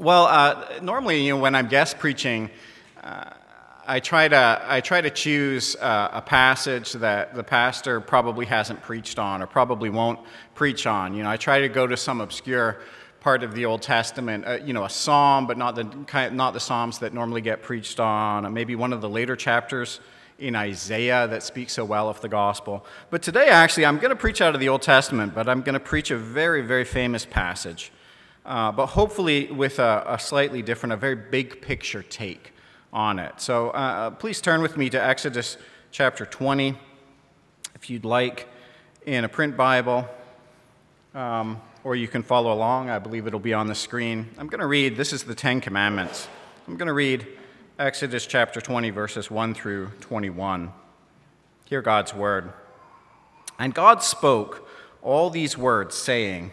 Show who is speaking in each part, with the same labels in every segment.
Speaker 1: Well, uh, normally, you know, when I'm guest preaching, uh, I try to I try to choose uh, a passage that the pastor probably hasn't preached on or probably won't preach on. You know, I try to go to some obscure part of the Old Testament, uh, you know, a psalm, but not the not the psalms that normally get preached on. Or maybe one of the later chapters in Isaiah that speaks so well of the gospel. But today, actually, I'm going to preach out of the Old Testament, but I'm going to preach a very, very famous passage, uh, but hopefully with a, a, slightly different, a very big picture take on it. So uh, uh please turn with me to Exodus chapter 20, if you'd like, in a print Bible. Um, or you can follow along. I believe it'll be on the screen. I'm going to read, this is the Ten Commandments. I'm going to read Exodus chapter 20, verses 1 through 21. Hear God's word. And God spoke all these words, saying,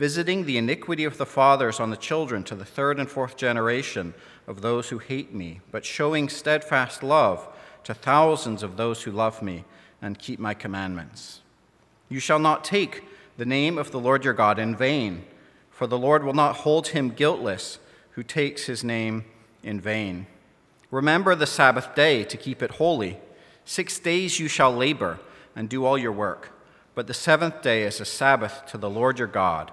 Speaker 1: visiting the iniquity of the fathers on the children to the third and fourth generation of those who hate me, but showing steadfast love to thousands of those who love me and keep my commandments. You shall not take the name of the Lord your God in vain for the Lord will not hold him guiltless who takes his name in vain. Remember the Sabbath day to keep it holy. Six days you shall labor and do all your work, but the seventh day is a Sabbath to the Lord your God.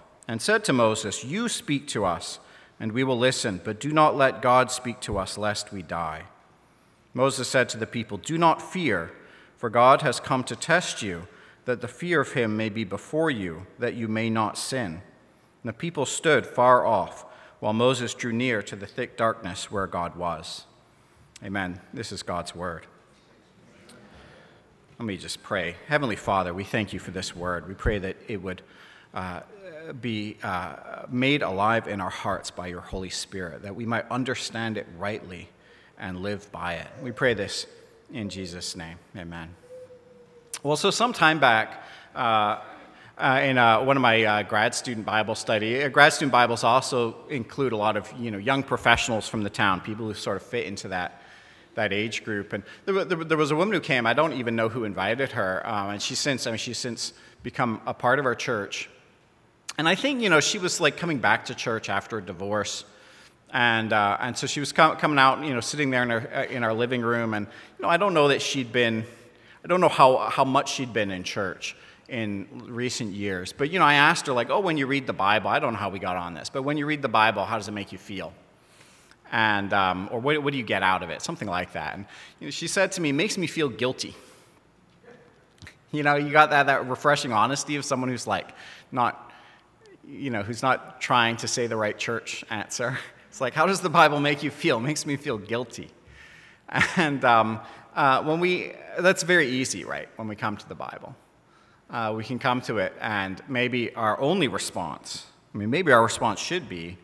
Speaker 1: and said to Moses, You speak to us, and we will listen, but do not let God speak to us, lest we die. Moses said to the people, Do not fear. For God has come to test you, that the fear of him may be before you, that you may not sin. And the people stood far off, while Moses drew near to the thick darkness where God was. Amen. This is God's word. Let me just pray. Heavenly Father, we thank you for this word. We pray that it would uh, be uh, made alive in our hearts by your Holy Spirit, that we might understand it rightly and live by it. We pray this in Jesus' name, amen. Well, so some time back, uh, uh, in uh, one of my uh, grad student Bible study, uh, grad student Bibles also include a lot of you know young professionals from the town, people who sort of fit into that that age group. And there, there, there was a woman who came. I don't even know who invited her, um, and she's since I mean she's since become a part of our church. And I think you know she was like coming back to church after a divorce. And, uh, and so she was com- coming out, you know, sitting there in, her, uh, in our living room. And, you know, I don't know that she'd been, I don't know how, how much she'd been in church in recent years. But, you know, I asked her, like, oh, when you read the Bible, I don't know how we got on this, but when you read the Bible, how does it make you feel? And, um, or what, what do you get out of it? Something like that. And you know, she said to me, makes me feel guilty. You know, you got that, that refreshing honesty of someone who's like not, you know, who's not trying to say the right church answer. It's like, how does the Bible make you feel? It makes me feel guilty. And um, uh, when we, that's very easy, right? When we come to the Bible, uh, we can come to it, and maybe our only response, I mean, maybe our response should be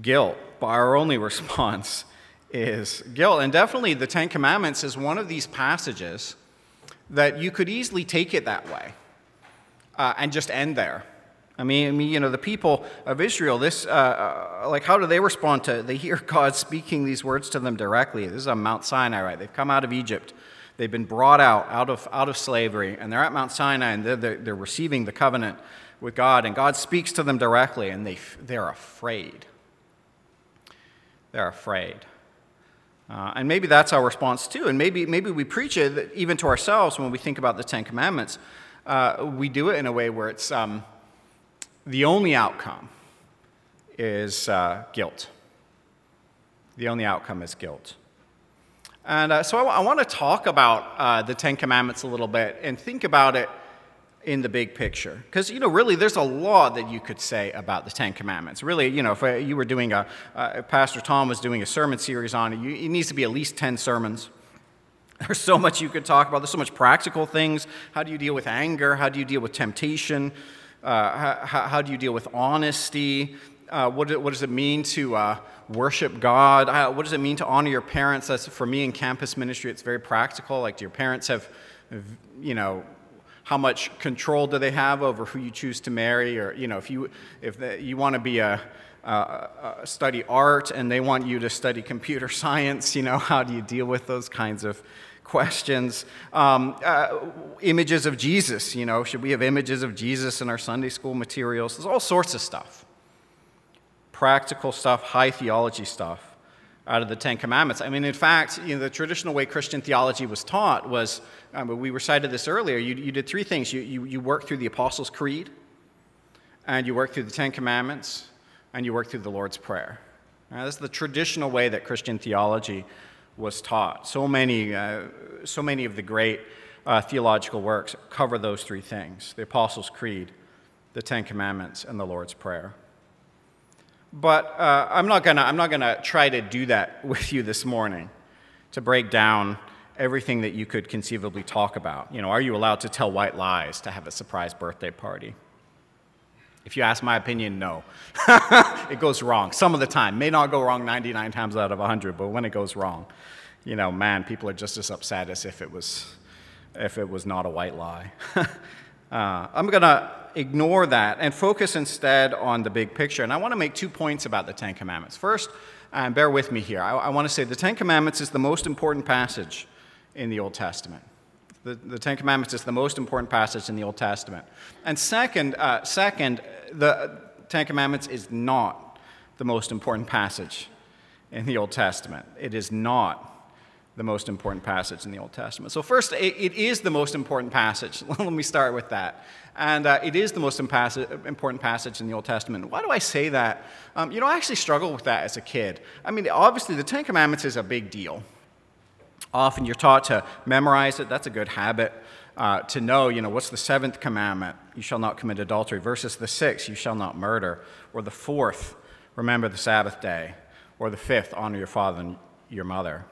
Speaker 1: guilt, but our only response is guilt. And definitely, the Ten Commandments is one of these passages that you could easily take it that way uh, and just end there. I mean, you know, the people of Israel, this, uh, uh, like, how do they respond to, they hear God speaking these words to them directly. This is on Mount Sinai, right? They've come out of Egypt. They've been brought out, out of, out of slavery, and they're at Mount Sinai, and they're, they're, they're receiving the covenant with God, and God speaks to them directly, and they, they're afraid. They're afraid. Uh, and maybe that's our response too. And maybe, maybe we preach it even to ourselves when we think about the Ten Commandments. Uh, we do it in a way where it's um, the only outcome is uh, guilt. The only outcome is guilt. And uh, so I, w- I want to talk about uh, the Ten Commandments a little bit and think about it in the big picture. Because, you know, really, there's a lot that you could say about the Ten Commandments. Really, you know, if uh, you were doing a, uh, Pastor Tom was doing a sermon series on it, you, it needs to be at least 10 sermons. There's so much you could talk about. There's so much practical things. How do you deal with anger? How do you deal with temptation? Uh, how, how, do you deal with honesty? Uh, what, what, does it mean to uh, worship God? Uh, what does it mean to honor your parents? That's, for me in campus ministry, it's very practical. Like, do your parents have, you know, how much control do they have over who you choose to marry or you know if you if you want to be a, study art and they want you to study computer science you know how do you deal with those kinds of questions um, uh, images of jesus you know should we have images of jesus in our sunday school materials there's all sorts of stuff practical stuff high theology stuff out of the Ten Commandments. I mean, in fact, you know, the traditional way Christian theology was taught was, um, we recited this earlier, you, you did three things. You, you, you worked through the Apostles' Creed, and you worked through the Ten Commandments, and you worked through the Lord's Prayer. Now, this is the traditional way that Christian theology was taught. So many, uh, so many of the great uh, theological works cover those three things the Apostles' Creed, the Ten Commandments, and the Lord's Prayer. But uh, I'm not going to I'm not gonna try to do that with you this morning to break down everything that you could conceivably talk about. You know, are you allowed to tell white lies to have a surprise birthday party? If you ask my opinion, no. it goes wrong some of the time. May not go wrong 99 times out of 100, but when it goes wrong, you know, man, people are just as upset as if it was, if it was not a white lie. uh, I'm going to ignore that and focus instead on the big picture. And I want to make two points about the Ten Commandments. First, and bear with me here, I, I want to say the Ten Commandments is the most important passage in the Old Testament. The, the Ten Commandments is the most important passage in the Old Testament. And second, uh, second, the Ten Commandments is not the most important passage in the Old Testament. It is not the most important passage in the Old Testament. So, first, it, it is the most important passage. Let me start with that. And uh, it is the most important passage in the Old Testament. Why do I say that? Um, you know, I actually struggled with that as a kid. I mean, obviously, the Ten Commandments is a big deal. Often you're taught to memorize it, that's a good habit. Uh, to know, you know, what's the seventh commandment? You shall not commit adultery, versus the sixth, you shall not murder. Or the fourth, remember the Sabbath day. Or the fifth, honor your father and your mother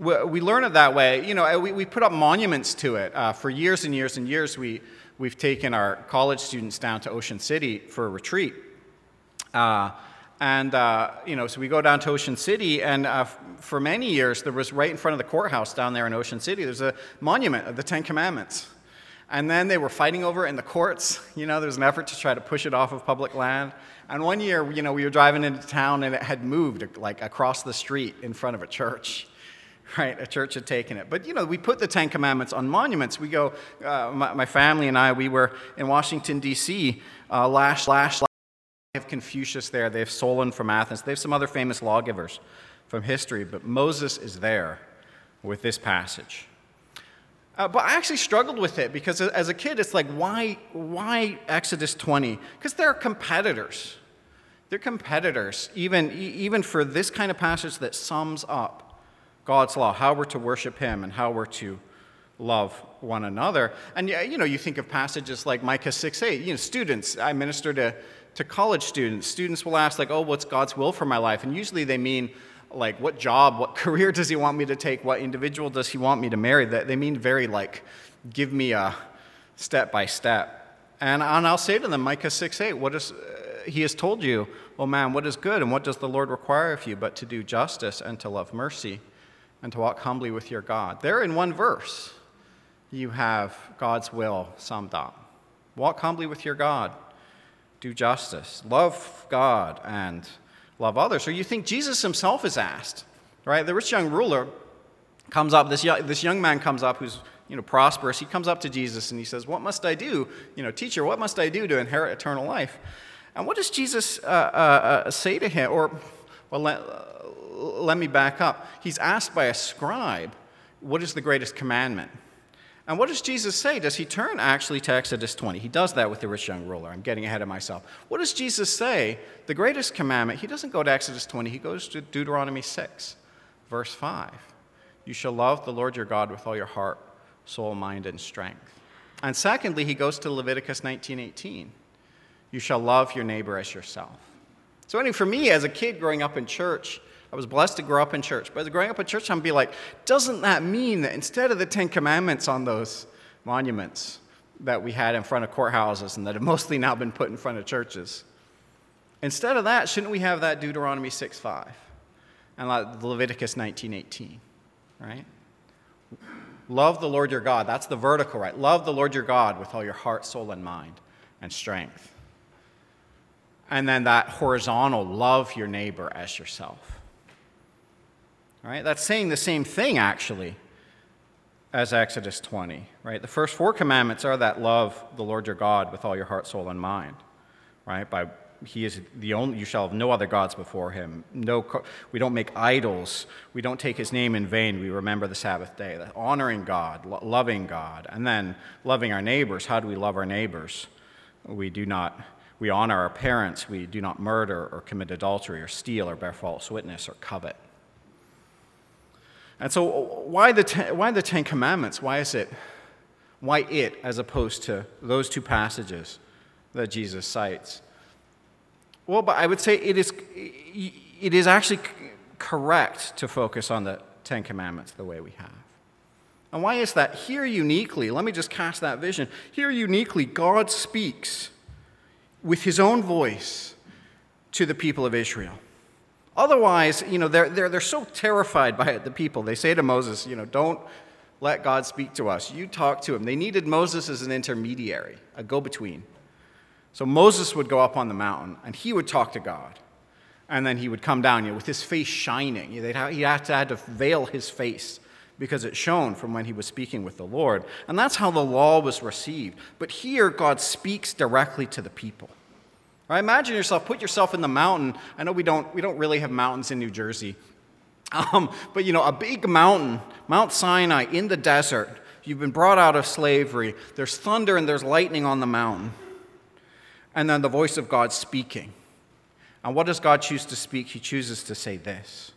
Speaker 1: we learn it that way. You know, we, we put up monuments to it. Uh, for years and years and years, we, we've taken our college students down to Ocean City for a retreat. Uh, and, uh, you know, so we go down to Ocean City, and uh, for many years, there was right in front of the courthouse down there in Ocean City, there's a monument of the Ten Commandments. And then they were fighting over it in the courts. You know, there was an effort to try to push it off of public land. And one year, you know, we were driving into town and it had moved like across the street in front of a church right? A church had taken it. But, you know, we put the Ten Commandments on monuments. We go, uh, my, my, family and I, we were in Washington, D.C. Uh, last, last. They have Confucius there. They have Solon from Athens. They have some other famous lawgivers from history. But Moses is there with this passage. Uh, but I actually struggled with it because as a kid, it's like, why, why Exodus 20? Because they're competitors. They're competitors, even, even for this kind of passage that sums up God's law, how we're to worship Him, and how we're to love one another. And you know, you think of passages like Micah 6 8. You know, students, I minister to, to college students. Students will ask, like, oh, what's God's will for my life? And usually they mean, like, what job, what career does He want me to take? What individual does He want me to marry? They mean very, like, give me a step by step. And, and I'll say to them, Micah 6 8, what is, uh, He has told you, oh man, what is good and what does the Lord require of you but to do justice and to love mercy and to walk humbly with your God. There in one verse, you have God's will summed up. Walk humbly with your God, do justice, love God, and love others. Or you think Jesus himself is asked, right? The rich young ruler comes up, this young, this young man comes up who's you know, prosperous. He comes up to Jesus and he says, What must I do? You know, teacher, what must I do to inherit eternal life? And what does Jesus uh, uh, uh, say to him? Or, well, let, uh, let me back up. He's asked by a scribe, What is the greatest commandment? And what does Jesus say? Does he turn actually to Exodus 20? He does that with the rich young ruler. I'm getting ahead of myself. What does Jesus say? The greatest commandment, he doesn't go to Exodus 20, he goes to Deuteronomy 6, verse 5. You shall love the Lord your God with all your heart, soul, mind, and strength. And secondly, he goes to Leviticus 19:18. You shall love your neighbor as yourself. So, anyway, for me as a kid growing up in church, I was blessed to grow up in church. But growing up in church, I'm be like, doesn't that mean that instead of the Ten Commandments on those monuments that we had in front of courthouses and that have mostly now been put in front of churches, instead of that, shouldn't we have that Deuteronomy 6:5 and Leviticus 19:18, right? Love the Lord your God. That's the vertical, right? Love the Lord your God with all your heart, soul, and mind and strength. And then that horizontal, love your neighbor as yourself. Right? That's saying the same thing, actually, as Exodus 20. Right? The first four commandments are that love the Lord your God with all your heart, soul, and mind. Right? By he is the only you shall have no other gods before him no we don't make idols we don't take his name in vain we remember the sabbath day honoring god lo- loving god and then loving our neighbors how do we love our neighbors we do not we honor our parents we do not murder or commit adultery or steal or bear false witness or covet and so, why the, ten, why the Ten Commandments? Why is it? Why it as opposed to those two passages that Jesus cites? Well, but I would say it is, it is actually correct to focus on the Ten Commandments the way we have. And why is that? Here uniquely, let me just cast that vision. Here uniquely, God speaks with his own voice to the people of Israel. Otherwise, you know, they're, they're, they're so terrified by it, the people. They say to Moses, you know, don't let God speak to us. You talk to him. They needed Moses as an intermediary, a go between. So Moses would go up on the mountain and he would talk to God. And then he would come down you know, with his face shining. He'd he had to, had to veil his face because it shone from when he was speaking with the Lord. And that's how the law was received. But here, God speaks directly to the people. Right? Imagine yourself, put yourself in the mountain. I know we don't, we don't really have mountains in New Jersey, um, but you know, a big mountain, Mount Sinai in the desert. You've been brought out of slavery. There's thunder and there's lightning on the mountain. And then the voice of God speaking. And what does God choose to speak? He chooses to say this.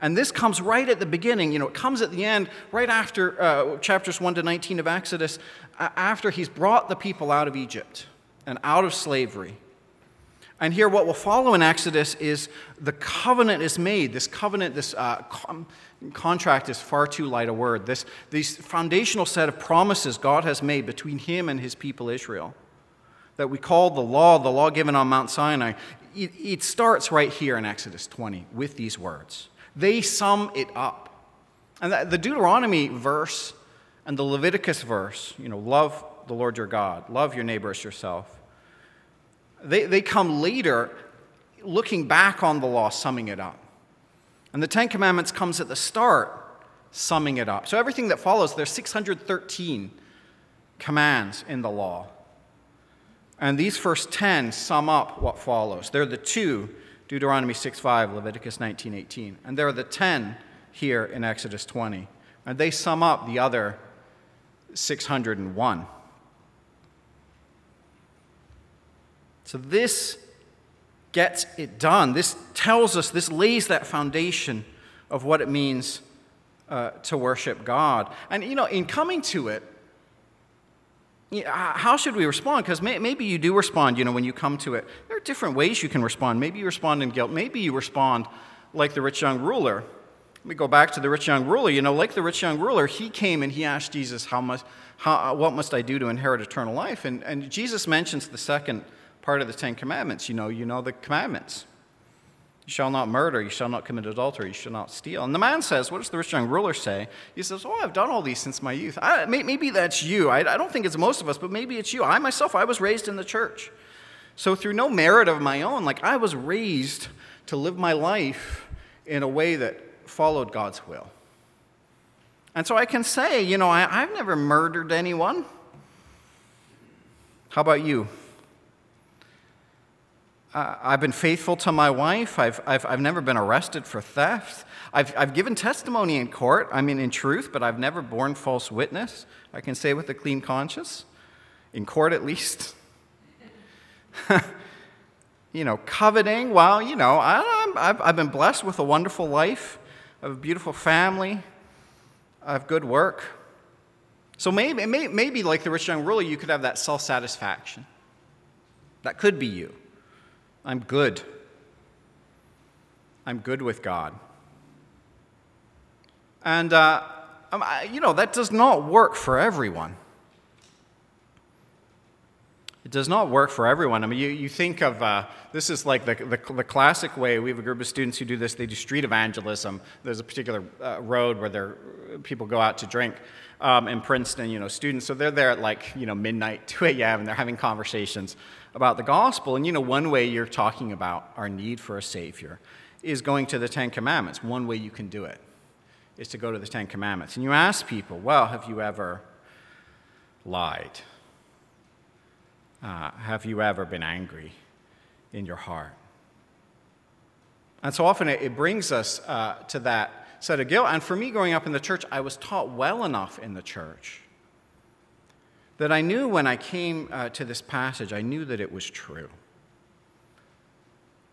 Speaker 1: And this comes right at the beginning. You know, it comes at the end, right after uh, chapters 1 to 19 of Exodus, after he's brought the people out of Egypt and out of slavery. And here, what will follow in Exodus is the covenant is made. This covenant, this uh, com- contract is far too light a word. This these foundational set of promises God has made between Him and His people Israel, that we call the law, the law given on Mount Sinai. It, it starts right here in Exodus 20 with these words. They sum it up. And the Deuteronomy verse and the Leviticus verse, you know, love the Lord your God, love your neighbor as yourself they, they come later looking back on the law, summing it up. And the Ten Commandments comes at the start, summing it up. So everything that follows, there's 613 commands in the law. And these first 10 sum up what follows. They're the two, Deuteronomy 6:5, Leviticus 19:18. And there are the 10 here in Exodus 20. And they sum up the other 601. So this gets it done. This tells us, this lays that foundation of what it means uh, to worship God. And, you know, in coming to it, how should we respond? Because may, maybe you do respond, you know, when you come to it. There are different ways you can respond. Maybe you respond in guilt. Maybe you respond like the rich young ruler. Let me go back to the rich young ruler. You know, like the rich young ruler, he came and he asked Jesus, how much, how, what must I do to inherit eternal life? And, and Jesus mentions the second part of the Ten Commandments. You know, you know the commandments. You shall not murder, you shall not commit adultery, you shall not steal. And the man says, What does the rich young ruler say? He says, Oh, I've done all these since my youth. I, maybe that's you. I, I don't think it's most of us, but maybe it's you. I myself, I was raised in the church. So, through no merit of my own, like I was raised to live my life in a way that followed God's will. And so I can say, you know, I, have never murdered anyone. How about you? I've been faithful to my wife. I've, I've, I've never been arrested for theft. I've, I've given testimony in court, I mean, in truth, but I've never borne false witness. I can say with a clean conscience, in court at least. you know, coveting, well, you know, I, I've, I've been blessed with a wonderful life. I have a beautiful family. I have good work. So maybe, maybe like the rich young ruler, you could have that self satisfaction. That could be you. I'm good. I'm good with God. And, uh, um, you know, that does not work for everyone. It does not work for everyone. I mean, you, you think of uh, this is like the, the, the, classic way. We have a group of students who do this. They do street evangelism. There's a particular uh, road where people go out to drink um, in Princeton, you know, students. So they're there at like, you know, midnight, 2 a.m., and they're having conversations about the gospel. And, you know, one way you're talking about our need for a Savior is going to the Ten Commandments. One way you can do it is to go to the Ten Commandments. And you ask people, well, have you ever lied? Uh, have you ever been angry in your heart? And so often it, it brings us uh, to that set of guilt. And for me, growing up in the church, I was taught well enough in the church that I knew when I came uh, to this passage, I knew that it was true.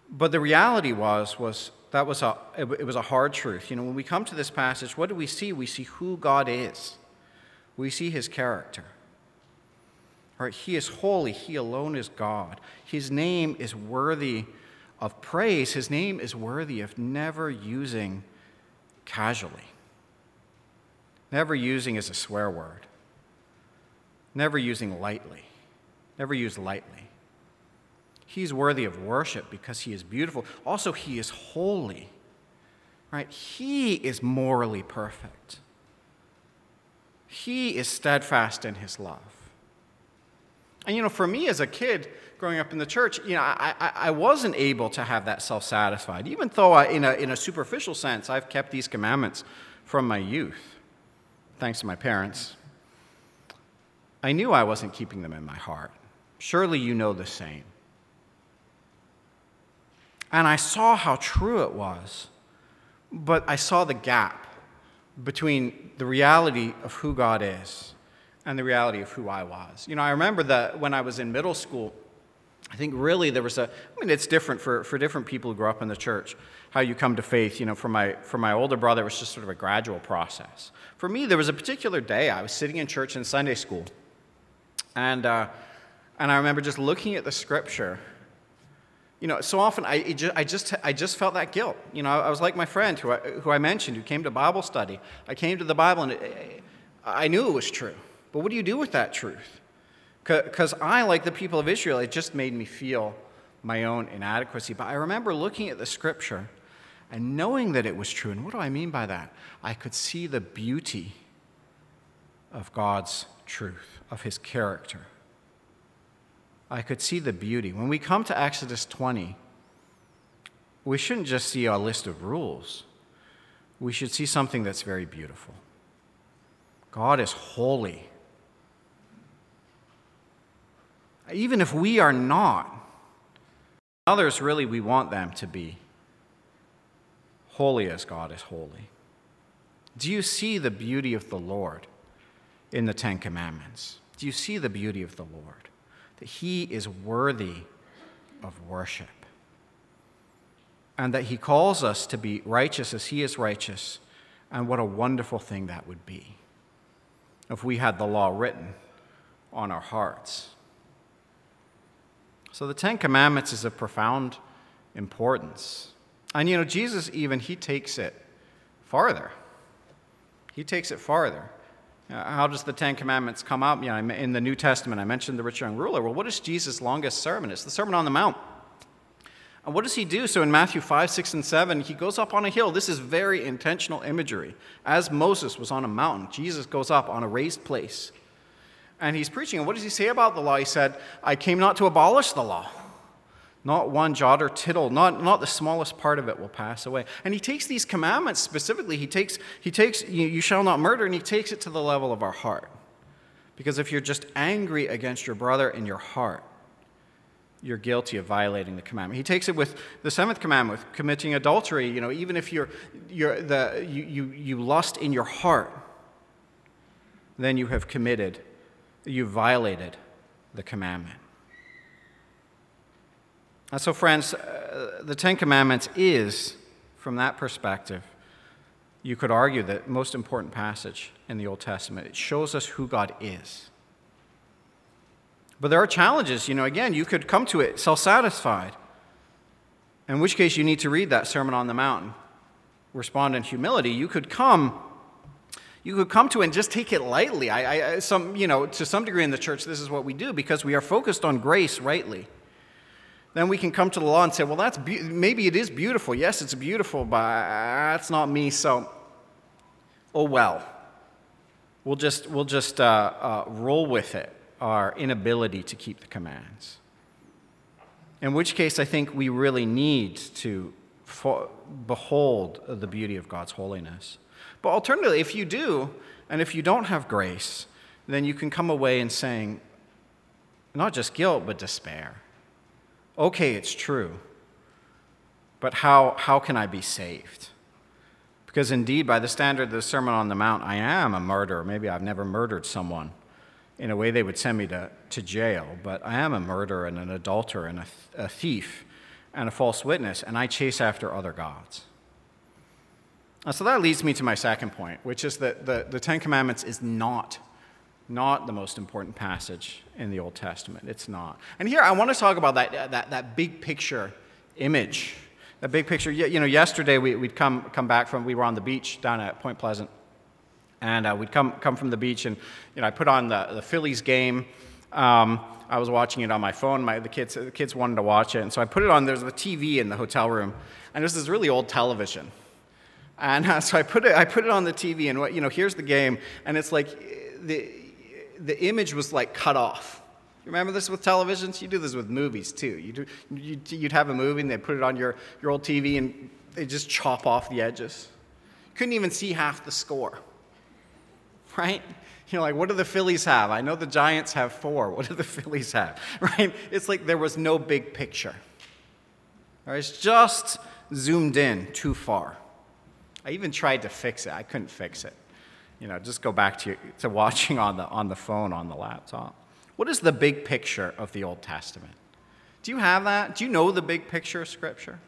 Speaker 1: But the reality was, was that was a, it, was a hard truth. You know, when we come to this passage, what do we see? We see who God is. We see his character. Right? He is holy. He alone is God. His name is worthy of praise. His name is worthy of never using casually, never using as a swear word, never using lightly, never used lightly. He's worthy of worship because he is beautiful. Also, he is holy. Right? He is morally perfect. He is steadfast in his love. And you know, for me as a kid growing up in the church, you know, I, I, I wasn't able to have that self satisfied, even though I, in, a, in a superficial sense, I've kept these commandments from my youth, thanks to my parents. I knew I wasn't keeping them in my heart. Surely you know the same. And I saw how true it was, but I saw the gap between the reality of who God is and the reality of who I was. You know, I remember that when I was in middle school, I think really there was a, I mean, it's different for, for different people who grow up in the church, how you come to faith. You know, for my, for my older brother, it was just sort of a gradual process. For me, there was a particular day I was sitting in church in Sunday school, and, uh, and I remember just looking at the scripture. You know, so often I, just, I, just, I just felt that guilt. You know, I was like my friend who I, who I mentioned, who came to Bible study. I came to the Bible and it, I knew it was true. But what do you do with that truth? Because I, like the people of Israel, it just made me feel my own inadequacy. But I remember looking at the scripture and knowing that it was true. And what do I mean by that? I could see the beauty of God's truth, of his character. I could see the beauty. When we come to Exodus 20, we shouldn't just see a list of rules, we should see something that's very beautiful. God is holy. even if we are not, others really we want them to be holy as God is holy. Do you see the beauty of the Lord in the Ten Commandments? Do you see the beauty of the Lord? That He is worthy of worship. And that He calls us to be righteous as He is righteous. And what a wonderful thing that would be if we had the law written on our hearts. So the Ten Commandments is of profound importance. And you know, Jesus even, he takes it farther. He takes it farther. How does the Ten Commandments come up? You know, in the New Testament, I mentioned the rich young ruler. Well, what is Jesus' longest sermon? It's the Sermon on the Mount. And what does he do? So in Matthew 5, 6, and 7, he goes up on a hill. This is very intentional imagery. As Moses was on a mountain, Jesus goes up on a raised place and he's preaching. And what does he say about the law? He said, I came not to abolish the law, Not one jot or tittle, not, not the smallest part of it will pass away. And he takes these commandments specifically, he takes, he takes you, you shall not murder, and he takes it to the level of our heart. Because if you're just angry against your brother in your heart, you're guilty of violating the commandment. He takes it with the seventh commandment, with committing adultery. You know, even if you're, you're the, you, you, you lust in your heart, then you have committed, you violated the commandment. And so, friends, uh, the Ten Commandments is, from that perspective, you could argue the most important passage in the Old Testament. It shows us who God is. But there are challenges. You know, again, you could come to it self satisfied, in which case you need to read that Sermon on the Mount, respond in humility. You could come. You could come to it and just take it lightly. I, I, some, you know, to some degree in the church, this is what we do because we are focused on grace rightly. Then we can come to the law and say, well, that's be- maybe it is beautiful. Yes, it's beautiful, but that's not me. So, oh well. We'll just, we'll just uh, uh, roll with it our inability to keep the commands. In which case, I think we really need to fo- behold the beauty of God's holiness. But alternatively, if you do, and if you don't have grace, then you can come away and saying, not just guilt, but despair. Okay, it's true, but how, how can I be saved? Because indeed, by the standard of the Sermon on the Mount, I am a murderer. Maybe I've never murdered someone in a way they would send me to, to jail, but I am a murderer and an adulterer and a, a thief and a false witness, and I chase after other gods. So that leads me to my second point, which is that the, the Ten Commandments is not, not the most important passage in the Old Testament. It's not. And here I want to talk about that, that, that big picture image. That big picture. You know, yesterday we, would come, come back from, we were on the beach down at Point Pleasant and uh, we'd come, come from the beach, and you know, I put on the, the Phillies game. Um, I was watching it on my phone. My, the, kids, the kids wanted to watch it. And so I put it on. There's a TV in the hotel room, and this really old television. And uh, so I put, it, I put it on the TV, and what, you know, here's the game. And it's like the, the image was like cut off. You remember this with televisions? You do this with movies too. You do, you'd have a movie, and they'd put it on your, your old TV, and they just chop off the edges. Couldn't even see half the score right? You're like, what do the Phillies have? I know the Giants have four. What do the Phillies have? Right? It's like there was no big picture. Right? It's just zoomed in too far. I even tried to fix it. I couldn't fix it. You know, just go back to, to watching on the, on the phone, on the laptop. What is the big picture of the Old Testament? Do you have that? Do you know the big picture of Scripture?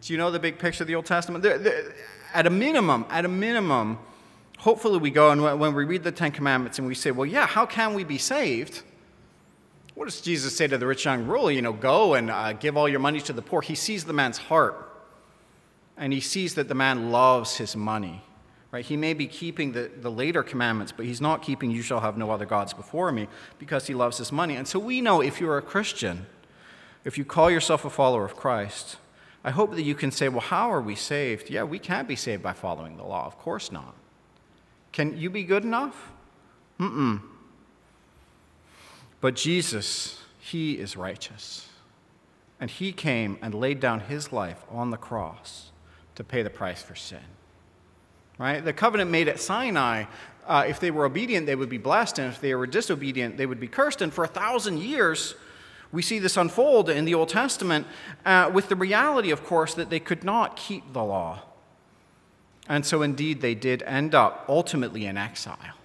Speaker 1: Do you know the big picture of the Old Testament? at a minimum, at a minimum, hopefully we go and when we read the Ten Commandments and we say, well, yeah, how can we be saved? What does Jesus say to the rich young ruler? You know, go and uh, give all your money to the poor. He sees the man's heart, and he sees that the man loves his money. Right? He may be keeping the, the later commandments, but he's not keeping, you shall have no other gods before me, because he loves his money. And so we know if you're a Christian, if you call yourself a follower of Christ, I hope that you can say, well, how are we saved? Yeah, we can't be saved by following the law. Of course not. Can you be good enough? Mm-mm. But Jesus, He is righteous. And He came and laid down His life on the cross to pay the price for sin. Right? The covenant made at Sinai, uh, if they were obedient, they would be blessed, and if they were disobedient, they would be cursed. And for a thousand years, we see this unfold in the Old Testament uh, with the reality, of course, that they could not keep the law. And so, indeed, they did end up ultimately in exile.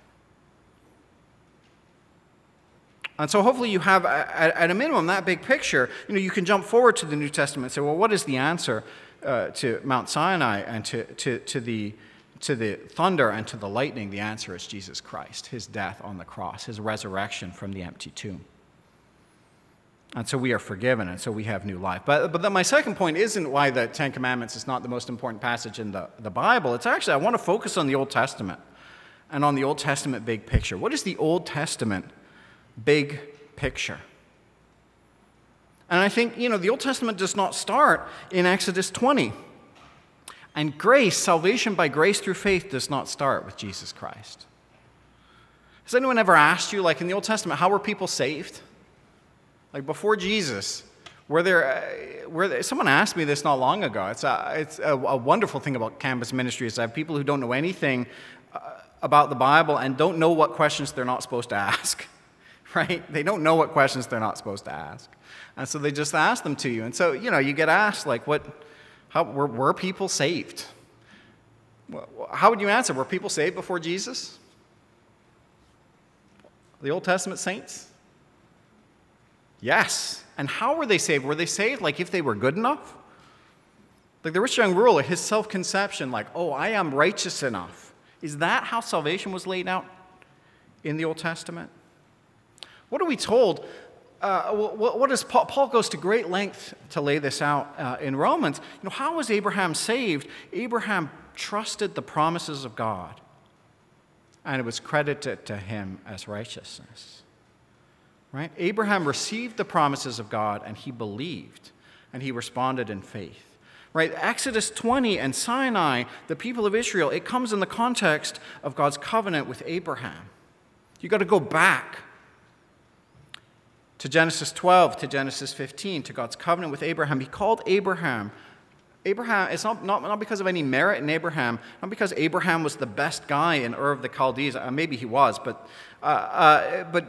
Speaker 1: And so, hopefully, you have, at a minimum, that big picture. You know, you can jump forward to the New Testament and say, well, what is the answer uh, to Mount Sinai and to, to, to, the, to the thunder and to the lightning? The answer is Jesus Christ, his death on the cross, his resurrection from the empty tomb. And so we are forgiven, and so we have new life. But, but my second point isn't why the Ten Commandments is not the most important passage in the, the Bible. It's actually, I want to focus on the Old Testament and on the Old Testament big picture. What is the Old Testament big picture? And I think, you know, the Old Testament does not start in Exodus 20. And grace, salvation by grace through faith, does not start with Jesus Christ. Has anyone ever asked you, like in the Old Testament, how were people saved? Like before Jesus, Were there, uh, were there, someone asked me this not long ago. It's, a, it's a, a wonderful thing about campus ministry is I have people who don't know anything uh, about the Bible and don't know what questions they're not supposed to ask, right? They don't know what questions they're not supposed to ask. And so they just ask them to you. And so, you know, you get asked, like, what, how, were, were people saved? How would you answer? Were people saved before Jesus? The Old Testament saints? Yes. And how were they saved? Were they saved like if they were good enough? Like the rich young ruler, his self conception, like, oh, I am righteous enough. Is that how salvation was laid out in the Old Testament? What are we told? Uh, what, what is Paul, Paul, goes to great length to lay this out uh, in Romans. You know, how was Abraham saved? Abraham trusted the promises of God, and it was credited to him as righteousness. Right? Abraham received the promises of God and he believed and he responded in faith. Right? Exodus 20 and Sinai, the people of Israel, it comes in the context of God's covenant with Abraham. You got to go back to Genesis 12, to Genesis 15, to God's covenant with Abraham. He called Abraham. Abraham, it's not, not, not because of any merit in Abraham, not because Abraham was the best guy in Ur of the Chaldees. Uh, maybe he was, but, uh, uh, but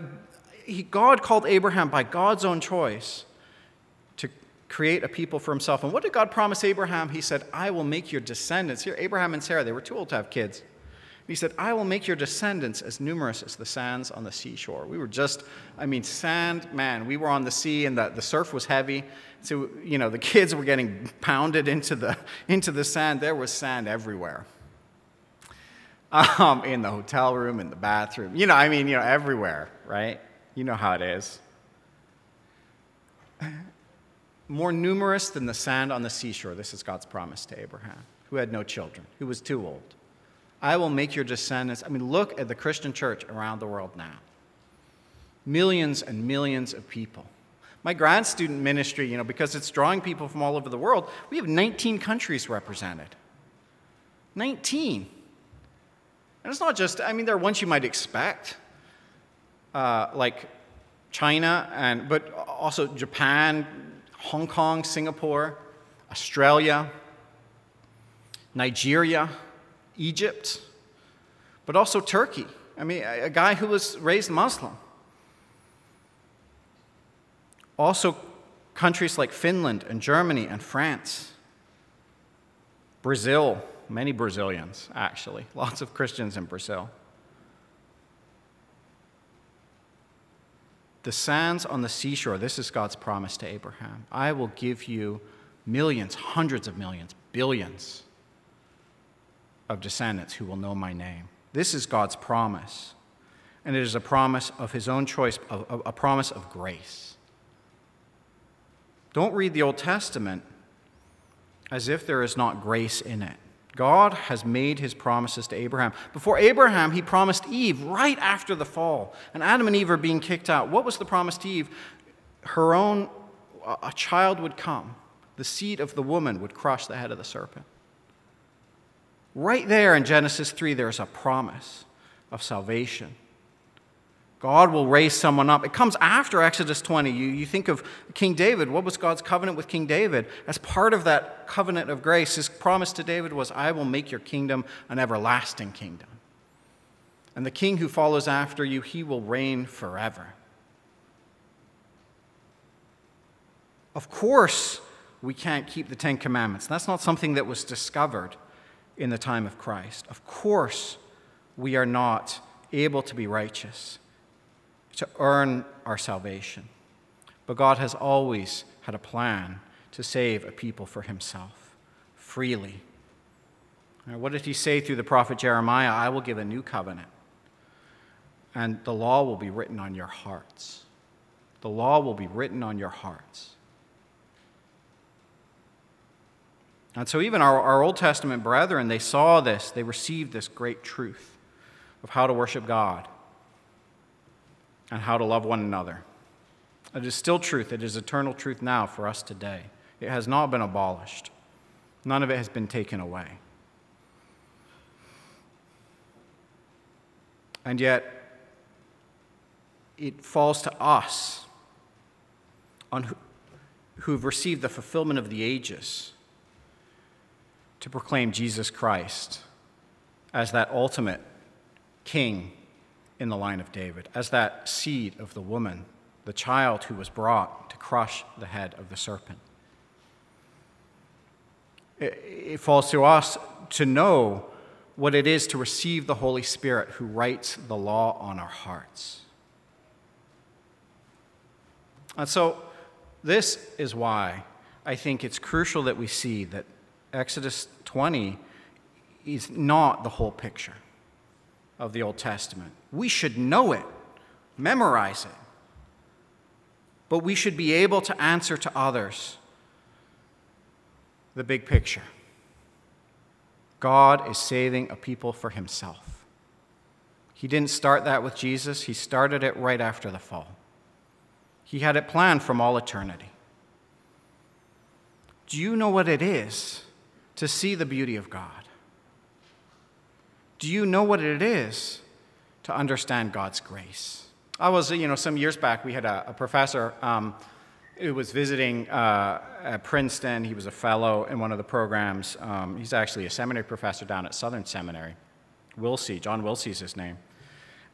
Speaker 1: he, God called Abraham by God's own choice to create a people for himself. And what did God promise Abraham? He said, I will make your descendants. Here, Abraham and Sarah, they were too old to have kids. He said, I will make your descendants as numerous as the sands on the seashore. We were just, I mean, sand, man, we were on the sea and the, the surf was heavy. So, you know, the kids were getting pounded into the, into the sand. There was sand everywhere. Um, in the hotel room, in the bathroom, you know, I mean, you know, everywhere, right? You know how it is. More numerous than the sand on the seashore, this is God's promise to Abraham, who had no children, who was too old. I will make your descendants. I mean, look at the Christian church around the world now. Millions and millions of people. My grad student ministry, you know, because it's drawing people from all over the world, we have 19 countries represented. 19. And it's not just, I mean, there are ones you might expect uh, like China, and, but also Japan, Hong Kong, Singapore, Australia, Nigeria, Egypt, but also Turkey. I mean, a guy who was raised Muslim. Also, countries like Finland and Germany and France, Brazil, many Brazilians, actually, lots of Christians in Brazil. The sands on the seashore, this is God's promise to Abraham. I will give you millions, hundreds of millions, billions of descendants who will know my name. This is God's promise. And it is a promise of his own choice, a, promise of grace. Don't read the Old Testament as if there is not grace in it. God has made his promises to Abraham. Before Abraham, he promised Eve right after the fall. And Adam and Eve are being kicked out. What was the promise to Eve? Her own, a child would come. The seed of the woman would crush the head of the serpent. Right there in Genesis 3, there's a promise of salvation. God will raise someone up. It comes after Exodus 20. You, you think of King David. What was God's covenant with King David? As part of that covenant of grace, his promise to David was, I will make your kingdom an everlasting kingdom. And the king who follows after you, he will reign forever. Of course, we can't keep the Ten Commandments. That's not something that was discovered in the time of Christ. Of course, we are not able to be righteous to earn our salvation. But God has always had a plan to save a people for himself freely. what did he say through the prophet Jeremiah? I will give a new covenant, and the law will be written on your hearts. The law will be written on your hearts. And so, even our, our Old Testament brethren, they saw this, they received this great truth of how to worship God and how to love one another. It is still truth. It is eternal truth now for us today. It has not been abolished, none of it has been taken away. And yet, it falls to us on who, who've received the fulfillment of the ages to proclaim Jesus Christ as that ultimate king in the line of David, as that seed of the woman, the child who was brought to crush the head of the serpent. It falls to us to know what it is to receive the Holy Spirit who writes the law on our hearts. And so, this is why I think it's crucial that we see that Exodus 20 is not the whole picture of the Old Testament. We should know it, memorize it, but we should be able to answer to others the big picture. God is saving a people for himself. He didn't start that with Jesus, he started it right after the fall. He had it planned from all eternity. Do you know what it is to see the beauty of God? Do you know what it is to understand God's grace? I was, you know, some years back, we had a, a professor um, who was visiting uh, at Princeton. He was a fellow in one of the programs. Um, he's actually a seminary professor down at Southern Seminary. Wilsey, John Wilsey is his name.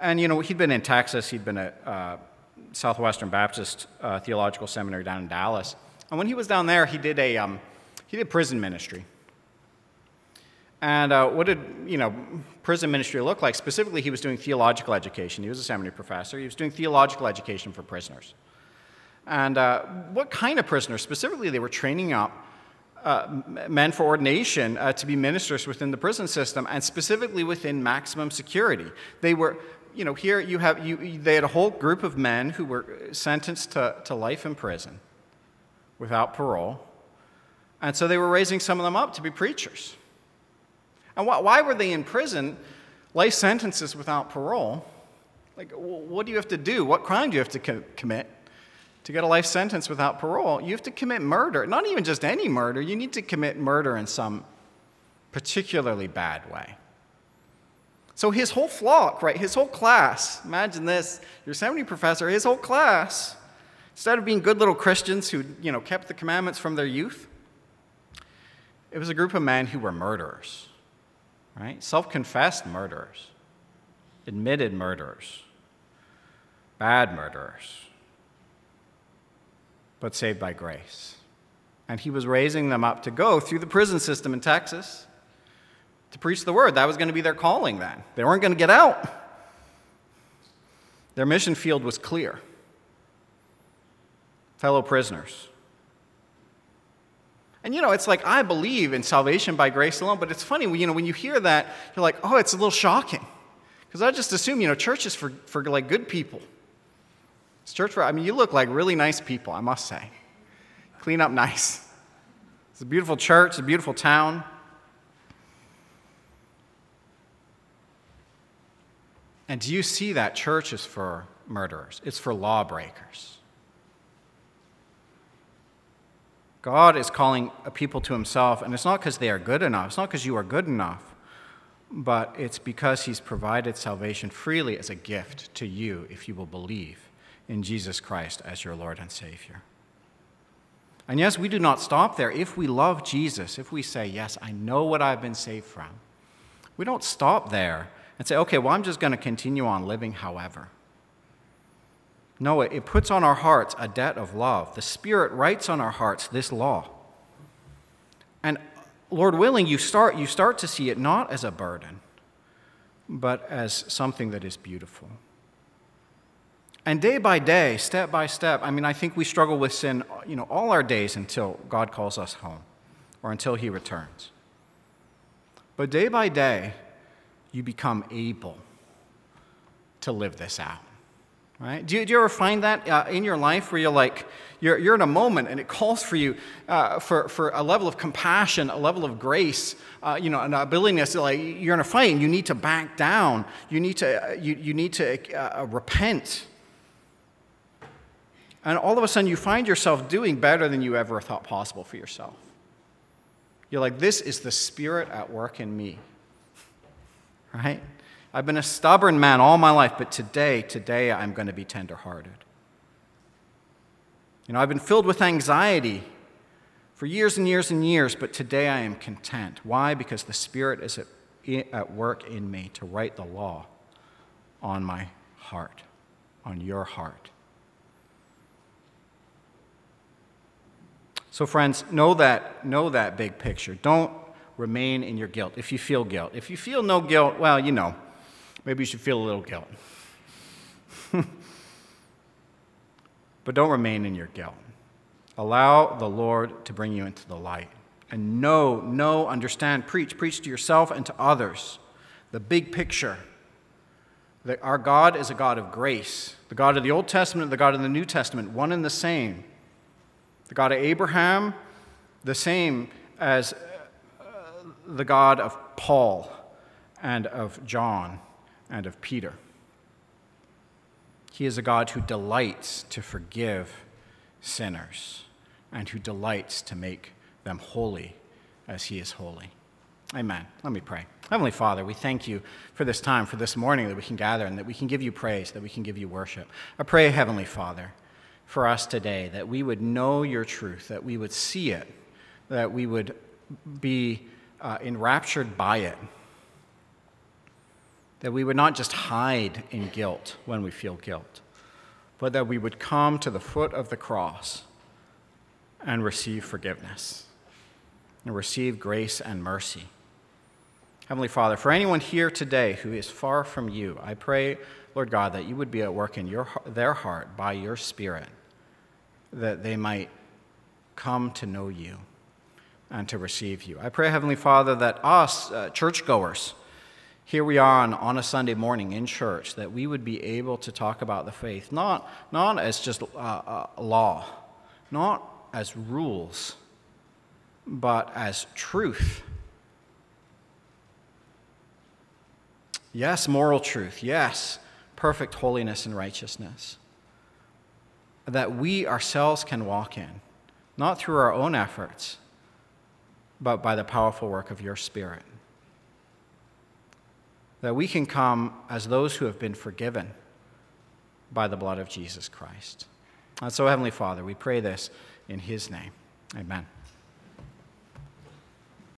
Speaker 1: And, you know, he'd been in Texas, he'd been at uh, Southwestern Baptist uh, Theological Seminary down in Dallas. And when he was down there, he did, a, um, he did prison ministry. And uh, what did you know prison ministry look like? Specifically, he was doing theological education. He was a seminary professor. He was doing theological education for prisoners. And uh, what kind of prisoners? Specifically, they were training up uh, men for ordination uh, to be ministers within the prison system, and specifically within maximum security. They were, you know, here you have you. They had a whole group of men who were sentenced to, to life in prison without parole, and so they were raising some of them up to be preachers. And why, were they in prison? Life sentences without parole. Like, what do you have to do? What crime do you have to co- commit to get a life sentence without parole? You have to commit murder. Not even just any murder, you need to commit murder in some particularly bad way. So his whole flock, right, his whole class, imagine this, your seminary professor, his whole class, instead of being good little Christians who, you know, kept the commandments from their youth, it was a group of men who were murderers right? Self confessed murderers, admitted murderers, bad murderers, but saved by grace. And he was raising them up to go through the prison system in Texas to preach the word. That was going to be their calling then. They weren't going to get out. Their mission field was clear. Fellow prisoners, and you know, it's like I believe in salvation by grace alone, but it's funny, you know, when you hear that, you're like, oh, it's a little shocking. Because I just assume, you know, church is for, for like good people. It's church for, I mean, you look like really nice people, I must say. Clean up nice. It's a beautiful church, it's a beautiful town. And do you see that church is for murderers? It's for lawbreakers. God is calling a people to himself, and it's not because they are good enough, it's not because you are good enough, but it's because he's provided salvation freely as a gift to you if you will believe in Jesus Christ as your Lord and Savior. And yes, we do not stop there. If we love Jesus, if we say, Yes, I know what I've been saved from, we don't stop there and say, Okay, well, I'm just going to continue on living however. No, it puts on our hearts a debt of love. The Spirit writes on our hearts this law. And Lord willing, you start, you start to see it not as a burden, but as something that is beautiful. And day by day, step by step, I mean, I think we struggle with sin, you know, all our days until God calls us home or until He returns. But day by day, you become able to live this out. Right? Do you, do you ever find that uh, in your life where you're like, you're, you're in a moment and it calls for you uh, for, for a level of compassion, a level of grace, uh, you know, an ability to, like, you're in a fight and you need to back down. You need to, uh, you, you need to uh, uh, repent. And all of a sudden you find yourself doing better than you ever thought possible for yourself. You're like, this is the Spirit at work in me. Right? I've been a stubborn man all my life, but today, today I'm going to be tenderhearted. You know, I've been filled with anxiety for years and years and years, but today I am content. Why? Because the Spirit is at, at work in me to write the law on my heart, on your heart. So, friends, know that, know that big picture. Don't remain in your guilt if you feel guilt. If you feel no guilt, well, you know, maybe you should feel a little guilt. but don't remain in your guilt. Allow the Lord to bring you into the light. And know, know, understand, preach, preach to yourself and to others the big picture that our God is a God of grace. The God of the Old Testament, the God of the New Testament, one and the same. The God of Abraham, the same as uh, the God of Paul and of John and of Peter. He is a God who delights to forgive sinners and who delights to make them holy as he is holy. Amen. Let me pray. Heavenly Father, we thank you for this time, for this morning that we can gather and that we can give you praise, that we can give you worship. I pray, Heavenly Father, for us today that we would know your truth, that we would see it, that we would be uh, enraptured by it, that we would not just hide in guilt when we feel guilt, but that we would come to the foot of the cross and receive forgiveness and receive grace and mercy. Heavenly Father, for anyone here today who is far from you, I pray, Lord God, that you would be at work in your, their heart by your Spirit, that they might come to know you and to receive you. I pray, Heavenly Father, that us, uh, churchgoers, here we are on, on a Sunday morning in church, that we would be able to talk about the faith, not, not as just uh, uh, law, not as rules, but as truth. Yes, moral truth. Yes, perfect holiness and righteousness. That we ourselves can walk in, not through our own efforts, but by the powerful work of your Spirit that we can come as those who have been forgiven by the blood of Jesus Christ. And so, Heavenly Father, we pray this in His name. Amen.